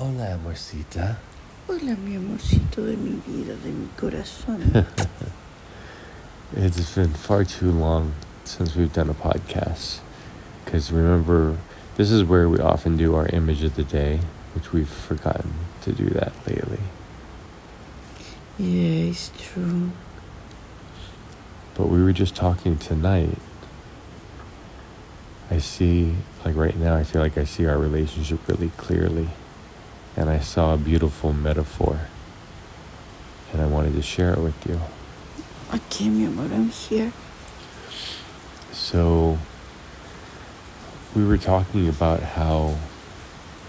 Hola, amorcita. Hola, mi amorcito de mi vida, de mi corazón. It's been far too long since we've done a podcast. Because remember, this is where we often do our image of the day, which we've forgotten to do that lately. yeah, it's true. But we were just talking tonight. I see, like right now, I feel like I see our relationship really clearly. And I saw a beautiful metaphor. And I wanted to share it with you. Okay, mi amor, I'm here. So, we were talking about how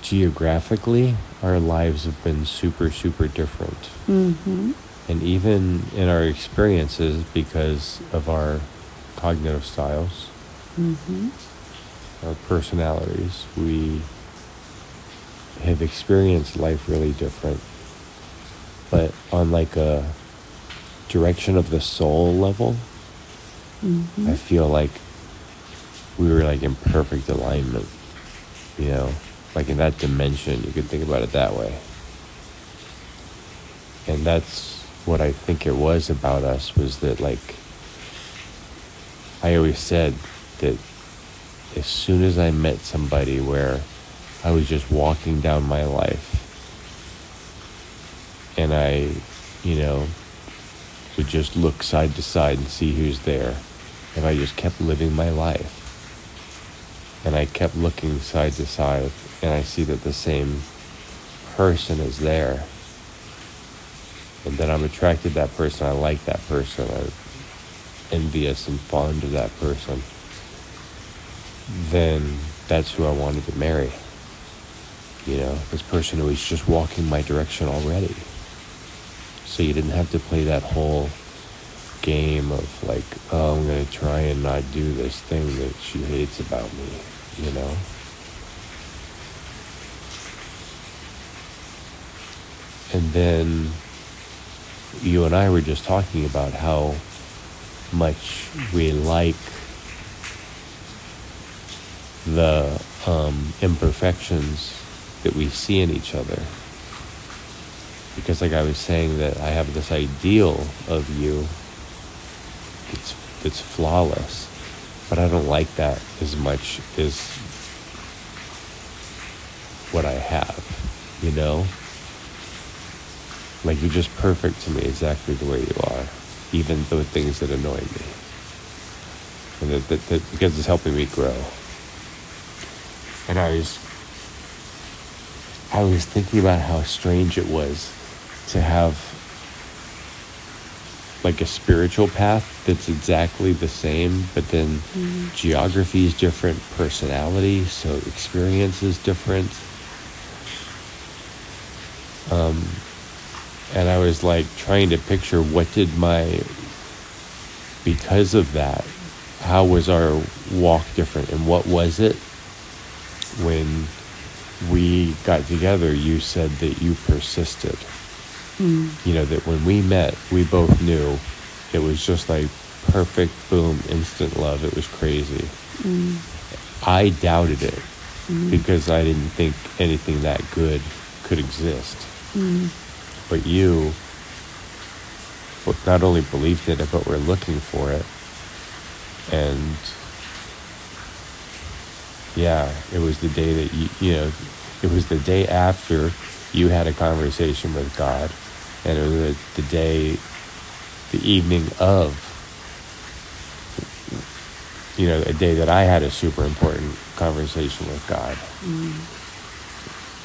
geographically our lives have been super, super different. Mm-hmm. And even in our experiences, because of our cognitive styles, Mm-hmm. our personalities, we have experienced life really different. But on like a direction of the soul level, Mm-hmm. I feel like we were like in perfect alignment. You know, like in that dimension, you could think about it that way. And that's what I think it was about us was that like I always said that as soon as I met somebody where I was just walking down my life and I, you know, would just look side to side and see who's there. If I just kept living my life and I kept looking side to side and I see that the same person is there and then I'm attracted to that person, I like that person, I'm envious and fond of that person, then that's who I wanted to marry. You know, this person who was just walking my direction already. So you didn't have to play that whole game of like, oh, I'm going to try and not do this thing that she hates about me, you know? And then you and I were just talking about how much we like the um, imperfections that we see in each other. Because, like I was saying, that I have this ideal of you that's, that's flawless, but I don't like that as much as what I have, you know? Like, you're just perfect to me exactly the way you are, even the things that annoy me. And that, that, that because it's helping me grow. And I was I was thinking about how strange it was to have like a spiritual path that's exactly the same, but then geography is different, personality, so experience is different. Um, and I was like trying to picture what did my, because of that, how was our walk different and what was it when we got together, you said that you persisted. Mm. You know, that when we met, we both knew it was just like perfect, boom, instant love. It was crazy. Mm. I doubted it Mm. because I didn't think anything that good could exist. Mm. But you not only believed in it, but were looking for it. And yeah, it was the day that you, you know, it was the day after you had a conversation with God. And it was the, the day, the evening of, you know, a day that I had a super important conversation with God. Mm.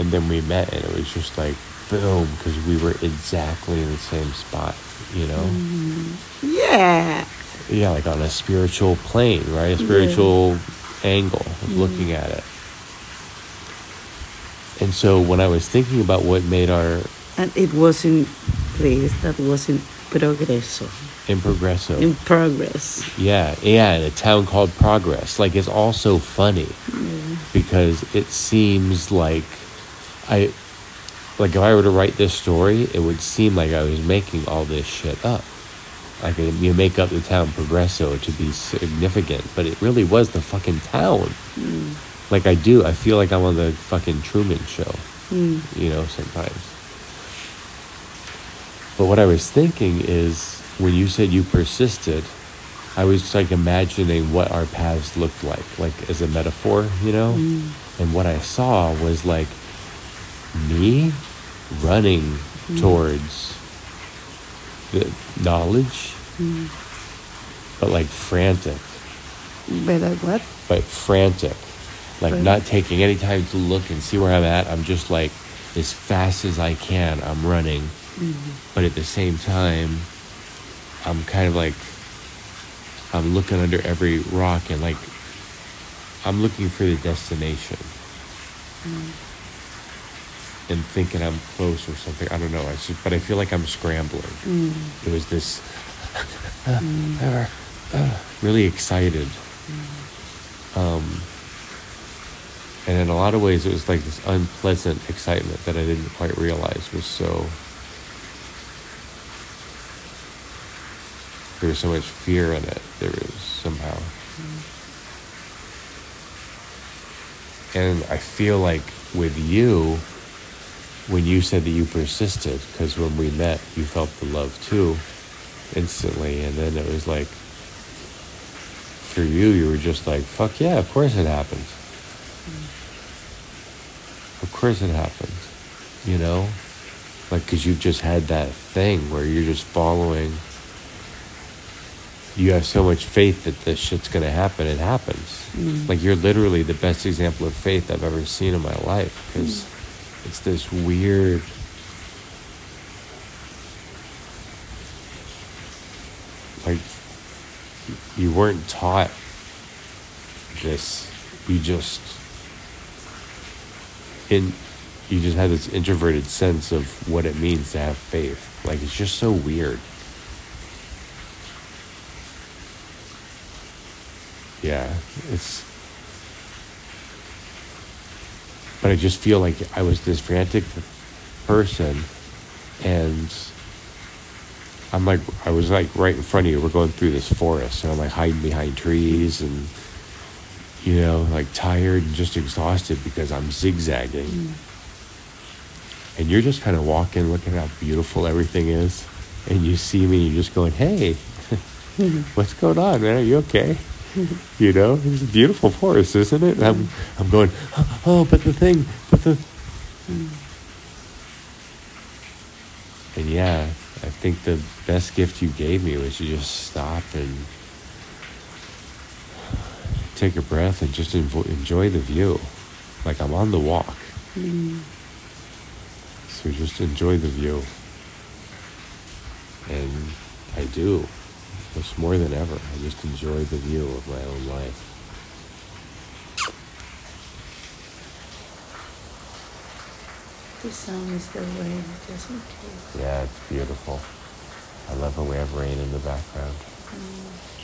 And then we met, and it was just like, boom, because we were exactly in the same spot, you know? Mm. Yeah. Yeah, like on a spiritual plane, right? A Yeah. spiritual angle of Mm. looking at it. And so when I was thinking about what made our And it was in place that was in progreso, in Progreso, in progress. yeah, yeah, in a town called Progress, like it's all so funny Yeah. because it seems like I, like if I were to write this story, it would seem like I was making all this shit up. Like you make up the town Progreso to be significant, but it really was the fucking town. Mm. Like I do, I feel like I'm on the fucking Truman Show. Mm. you know, sometimes. But what I was thinking is when you said you persisted, I was like imagining what our paths looked like, like as a metaphor, you know? Mm. And what I saw was like me running Mm. towards the knowledge, Mm. but like frantic, But like what? but frantic. Like not taking any time to look and see where I'm at. I'm just like as fast as I can, I'm running. Mm. But at the same time, I'm kind of like I'm looking under every rock and like I'm looking for the destination. And thinking I'm close or something. I don't know. It's just, but I feel like I'm scrambling. Mm. It was this uh, uh, really excited. Um, and in a lot of ways, it was like this unpleasant excitement that I didn't quite realize was so. There was so much fear in it. There was somehow. And I feel like with you, when you said that you persisted, because when we met, you felt the love too, instantly. And then it was like, for you, you were just like, fuck yeah, of course it happened. Of course it happens, You know? Like, because you've just had that thing where you're just following. You have so much faith that this shit's gonna happen, it happens. Mm. Like, you're literally the best example of faith I've ever seen in my life. Because it's this weird. Like, you weren't taught this. You just in you just have this introverted sense of what it means to have faith. Like it's just so weird. Yeah, it's but I just feel like I was this frantic person and I'm like I was like right in front of you. We're going through this forest and I'm like hiding behind trees and you know, like tired and just exhausted because I'm zigzagging. Mm. And you're just kind of walking, looking at how beautiful everything is. And you see me you're just going, hey, mm-hmm. what's going on, man? Are you okay? Mm-hmm. you know, it's a beautiful forest, isn't it? And I'm, mm-hmm. I'm going, oh, oh, but the thing, but the. Mm. And yeah, I think the best gift you gave me was to just stop and take a breath and just envo- enjoy the view. Like I'm on the walk. Mm. So just enjoy the view. And I do. It's more than ever. I just enjoy the view of my own life. The sound is the rain, doesn't case. Yeah, it's beautiful. I love how we have rain in the background. Mm.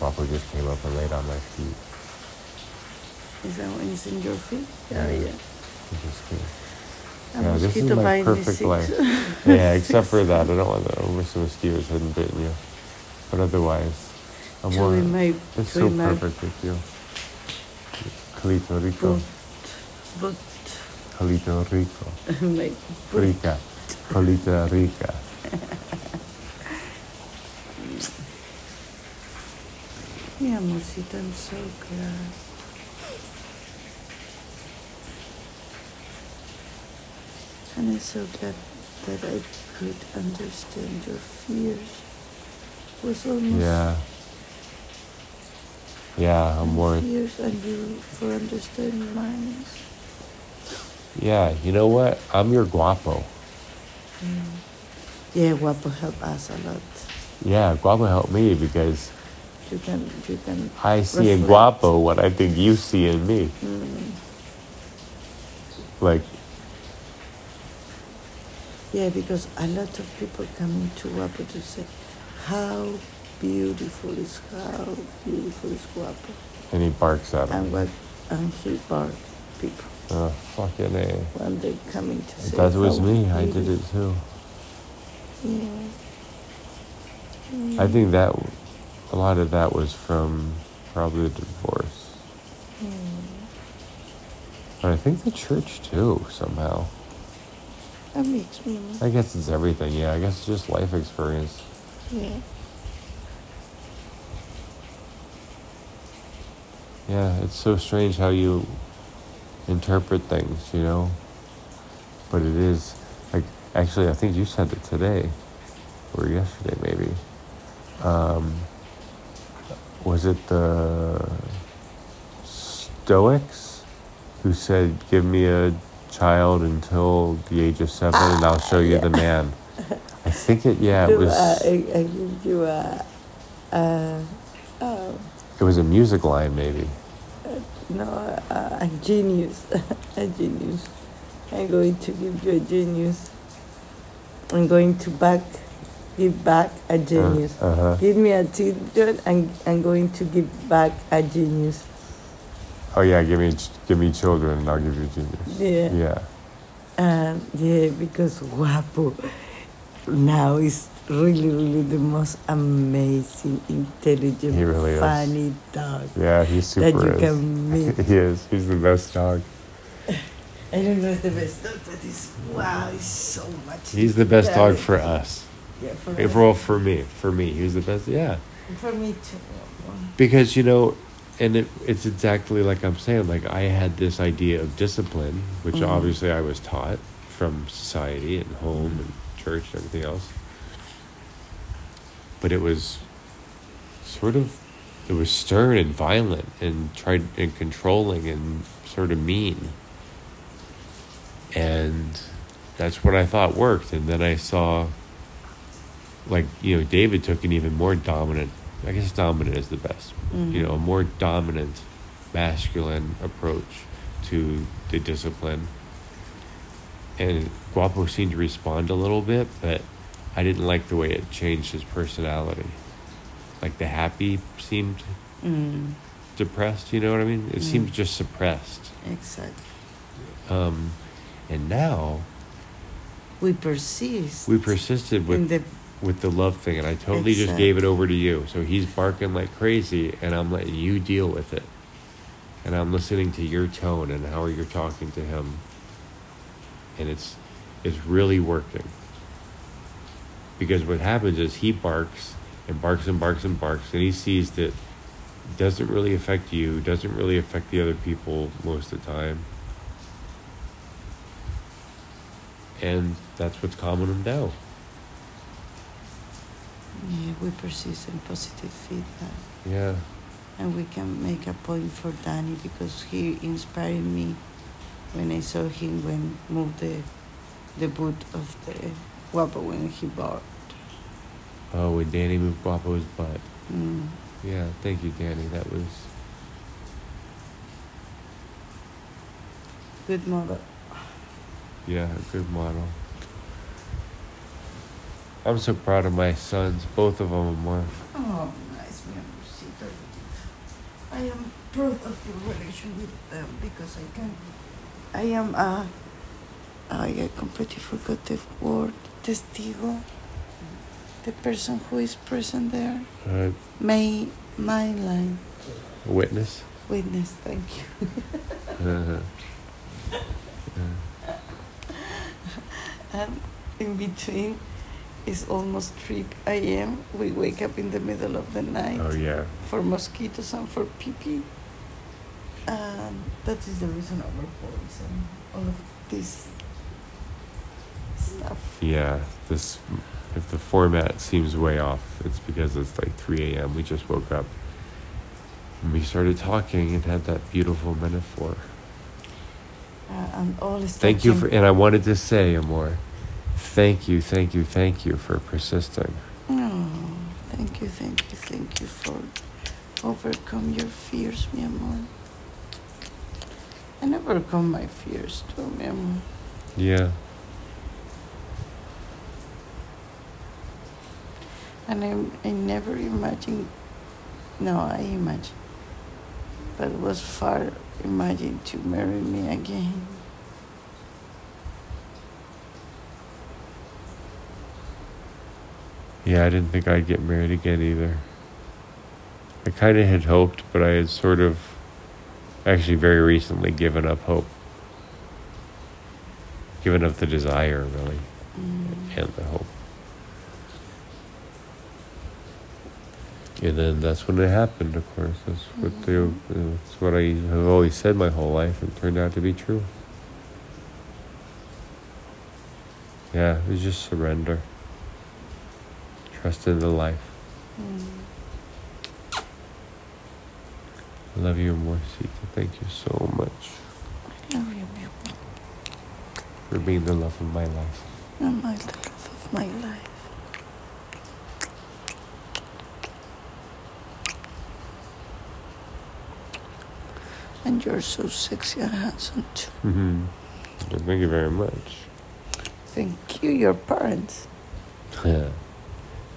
Papa just came up and laid on my feet. Is that when it's in your feet? Yeah. Yeah, yeah. He just came. A Yeah, this is my perfect life. Yeah, except for that. I don't want the over mosquitoes hadn't bitten you. But otherwise, I'm more. in It's so perfect with you. Calito rico. boot, Calito rico. Rica. Colita rica. Mi amorcito, I'm so glad. And I'm so glad that I could understand your fears. Was almost Yeah. Yeah, I'm worried. fears and you for understanding mine. Yeah, you know what? I'm your guapo. Yeah, Guapo helped us a lot. Yeah, guapo helped me because You can, you can. I see in reflect. guapo what I think you see in me. Mm. Like, Yeah, because a lot of people coming to Guapo to say, how beautiful is how beautiful is Guapo. and he barks at them. And what and he barks people Oh, fucking A. when they coming to say That was me. I did it too. Yeah. I think that a lot of that was from probably the divorce. Mm. But I think the church too, somehow. That makes me. I guess it's everything, yeah. I guess it's just life experience. Yeah. Yeah, it's so strange how you interpret things, you know? But it is, like, actually, I think you said it today, or yesterday maybe. Um, was it the Stoics who said, Give me a child until the age of seven and I'll show you the man? I think it, yeah, it was, uh, I, give you a. Uh, uh, it was a music line maybe. no, a, a genius. a genius. I'm going to give you a genius. I'm going to back, give back a genius. Uh huh. Give me a children, and I'm going to give back a genius. Oh yeah, give me give me children and I'll give you genius. Yeah. Yeah. And yeah, because Guapo now is really, really the most amazing, intelligent, He really is. funny dog Yeah, he's super. that you is. can meet. he is. He's the best dog. I don't know if the best dog, but it's wow, he's so much. He's the best dog for us. Yeah, for, us. for me, for me, he was the best. Yeah, for me too. because you know, and it, it's exactly like I'm saying. Like I had this idea of discipline, which Mhm. obviously I was taught from society and home and church and everything else. But it was sort of, it was stern and violent and tried and controlling and sort of mean. And that's what I thought worked. And then I saw, like, you know, David took an even more dominant, I guess dominant is the best, you Mhm. know, a more dominant masculine approach to the discipline. And Guapo seemed to respond a little bit, but I didn't like the way it changed his personality. Like the happy seemed Mm, depressed, you know what I mean? It Mm. seemed just suppressed. exactly. Um, and now We persist. we persisted in with the with the love thing, and I totally just gave it over to you. So he's barking like crazy, and I'm letting you deal with it. And I'm listening to your tone and how you're talking to him, and it's it's really working. Because what happens is he barks and barks and barks and barks, and he sees that it doesn't really affect you, doesn't really affect the other people most of the time. And that's what's calming him down. We persist in positive feedback. Yeah. And we can make a point for Danny because he inspired me when I saw him when move the the boot of the guapo when he barked. Oh, when Danny moved Guapo's butt. Mm. Yeah, thank you, Danny. That was Good model. yeah, a good model. I'm so proud of my sons, both of them are more. Oh, nice, mi amorcito. I am proud of your relation with them because I can. I am a. I completely forgot the word. Testigo. The person who is present there. Uh, May my line. witness. Witness, thank you. Uh, And in between, it's almost 3 a.m. We wake up in the middle of the night oh yeah, for mosquitoes and for pee pee. And that is the reason our voice and all of this stuff. yeah. This, if the format seems way off, it's because it's like 3 a.m. We just woke up. And we started talking and had that beautiful metaphor. Uh, and all is Thank you for, and I wanted to say, Amor, thank you, thank you, thank you for persisting. Oh, thank you, thank you, thank you for overcome your fears, mi amor. And overcome my fears too, mi amor. Yeah. And I, I never imagined, no, I imagined, but it was far imagined to marry me again. Yeah, I didn't think I'd get married again either. I kind of had hoped, but I had sort of actually very recently given up hope given up the desire, really, Mm. and the hope. And then that's when it happened, of course. That's what they, Mhm. that's what I have always said my whole life and turned out to be true. Yeah, it was just surrender. Trust in the life. Mm. I love you more, Sita. Thank you so much I love you, amor. for being the love of my life. You're my the love of my life. And you're so sexy and handsome too. Mm-hmm. Thank you very much. Thank you, your parents. Yeah.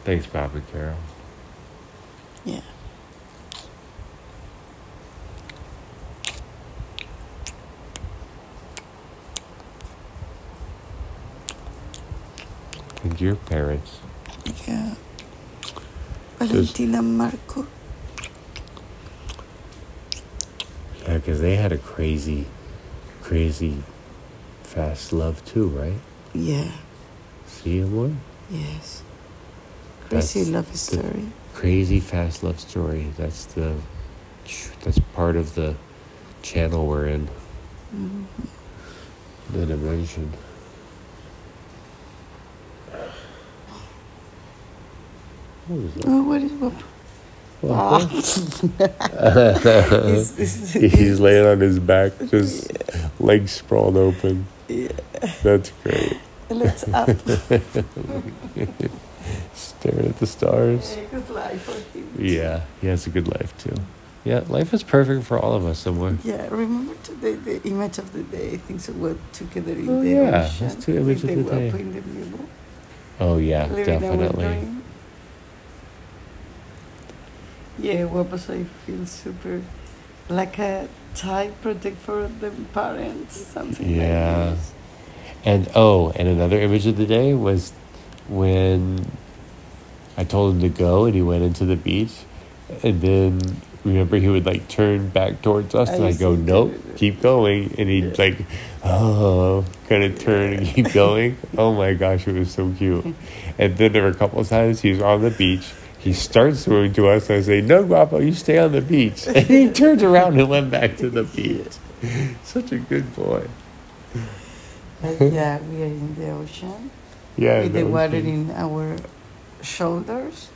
Thanks, Papa Carol. Yeah. And your parents. Yeah. Valentina Marco. Yeah, because they had a crazy, crazy fast love too, right? Yeah. See, amor? Yes. Crazy love story. Crazy fast love story. That's the, that's part of the channel we're in. Mhm. The dimension. What that? Oh, what is what? Well, It's- it's- He's laying on his back, just legs sprawled open. Yeah. That's great. Let's up. Staring at the stars. Good life for him. Yeah, he has a good life too. Yeah, life is perfect for all of us somewhere. Yeah, remember today the image of the day? Things think so. Together in Oh, the yeah, ocean. let's do image with of the day. the Oh yeah, living definitely. Yeah, guapos, I feel super like a child protect for the parents, something Yeah. like this. And oh, and another image of the day was when I told him to go and he went into the beach. And then remember he would like turn back towards us and I I go. Nope, keep going and he'd like oh kinda turn and keep going. Oh my gosh, it was so cute. And then there were a couple of times he was on the beach. He starts swimming to us. And I say, No, Guapo, you stay on the beach. And he turns around and went back to the beach. Such a good boy. But yeah, we are in the ocean Yeah. with the was water in our shoulders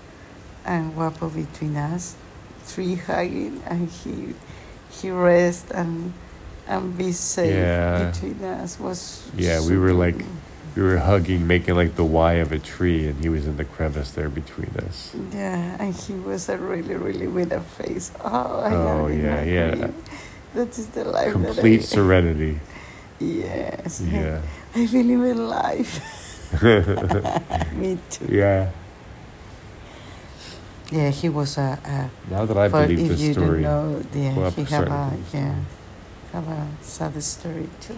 and guapo between us, three hugging, and he he rest and and be safe Yeah. between us was Yeah, we were like- We were hugging, making like the Y of a tree, and he was in the crevice there between us. yeah, and he was a really really with a face. Oh, I Oh, yeah, yeah. That is the life Complete that I, serenity. Yes. Yeah. I believe in life. Me too. yeah. Yeah, he was a. a Now that I believe you story, don't know, yeah, Well, he have a yeah, have a sad story too.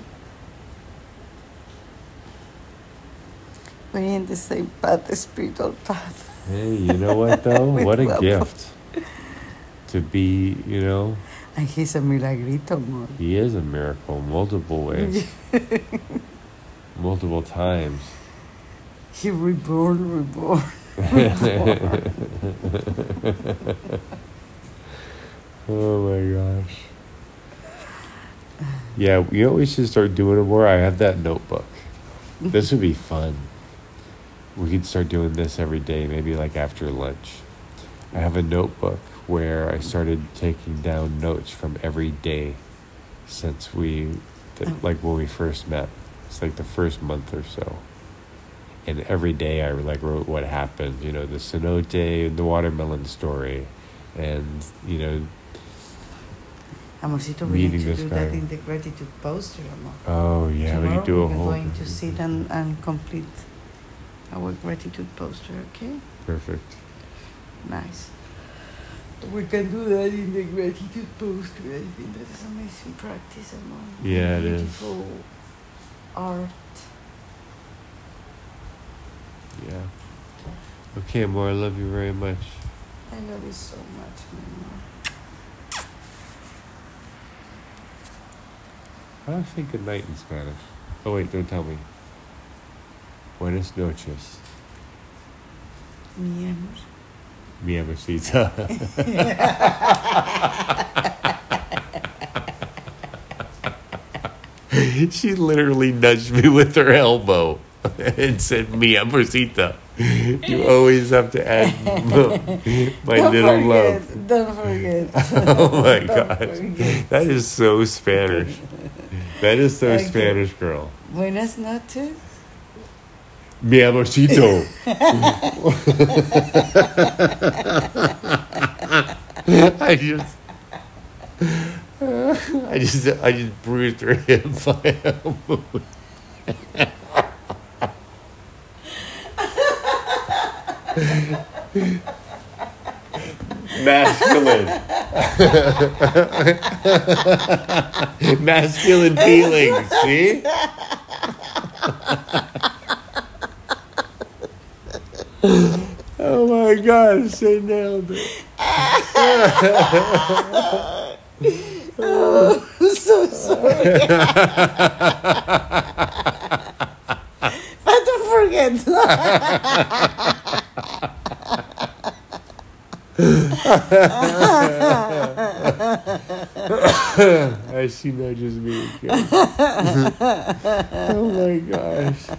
We're in the same path, the spiritual path. hey, you know what though? What a gift to be. You know, And he's a milagrito, more. he is a miracle, multiple ways, multiple times. He reborn, reborn. oh my gosh. Yeah, you know what we should start doing it more? I have that notebook. This would be fun. We could start doing this every day, maybe like after lunch. I have a notebook where I started taking down notes from every day since we, oh. like when we first met. It's like the first month or so. And every day I like wrote what happened, you know, the cenote, the watermelon story, and you know, Amorcito, we need to do that in the gratitude poster, amor. oh yeah, we Tomorrow could do a we're whole. going to sit and, and complete our gratitude poster, okay? Perfect. Nice. We can do that in the gratitude poster. I think that is amazing practice, amor. Yeah, it is. Beautiful art. Yeah. Okay, amor, I love you very much. I love you so much, my amor. How do I say good night in Spanish? Oh wait, don't tell me. Buenas noches, Mi amor. mi amorcita. she literally nudged me with her elbow and said, "Mi amorcita." You always have to add my Don't little forget, love. Don't forget. Oh my gosh, that is so Spanish. That is so Okay. Spanish, girl. Buenas noches. Mi amorcito. I just, I just, I just bruised her hip by elbow. Masculine. Masculine feelings, see? Oh my gosh, they nailed it. I'm so sorry. but forget. I see nudges me again. oh my gosh.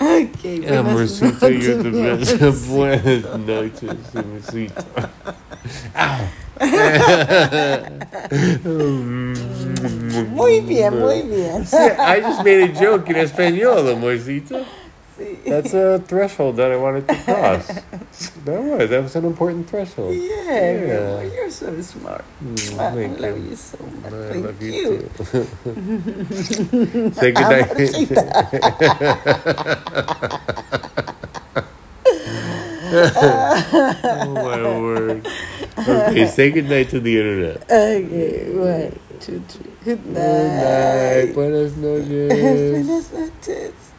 okay. Amorcito, you're the best. Buenas noches, amorcito. Muy bien, muy bien. I just made a joke in Espanol, amorcito. That's a threshold that I wanted to cross. That was. That was an important threshold. Yeah, Yeah. you're so smart. Mm, I love you. you so much. I Thank love you, you. too. Say goodnight. oh my word. Okay, say goodnight to the internet. Okay, one, two, three. Good night. Good night. night. Buenas noches. Buenas noches.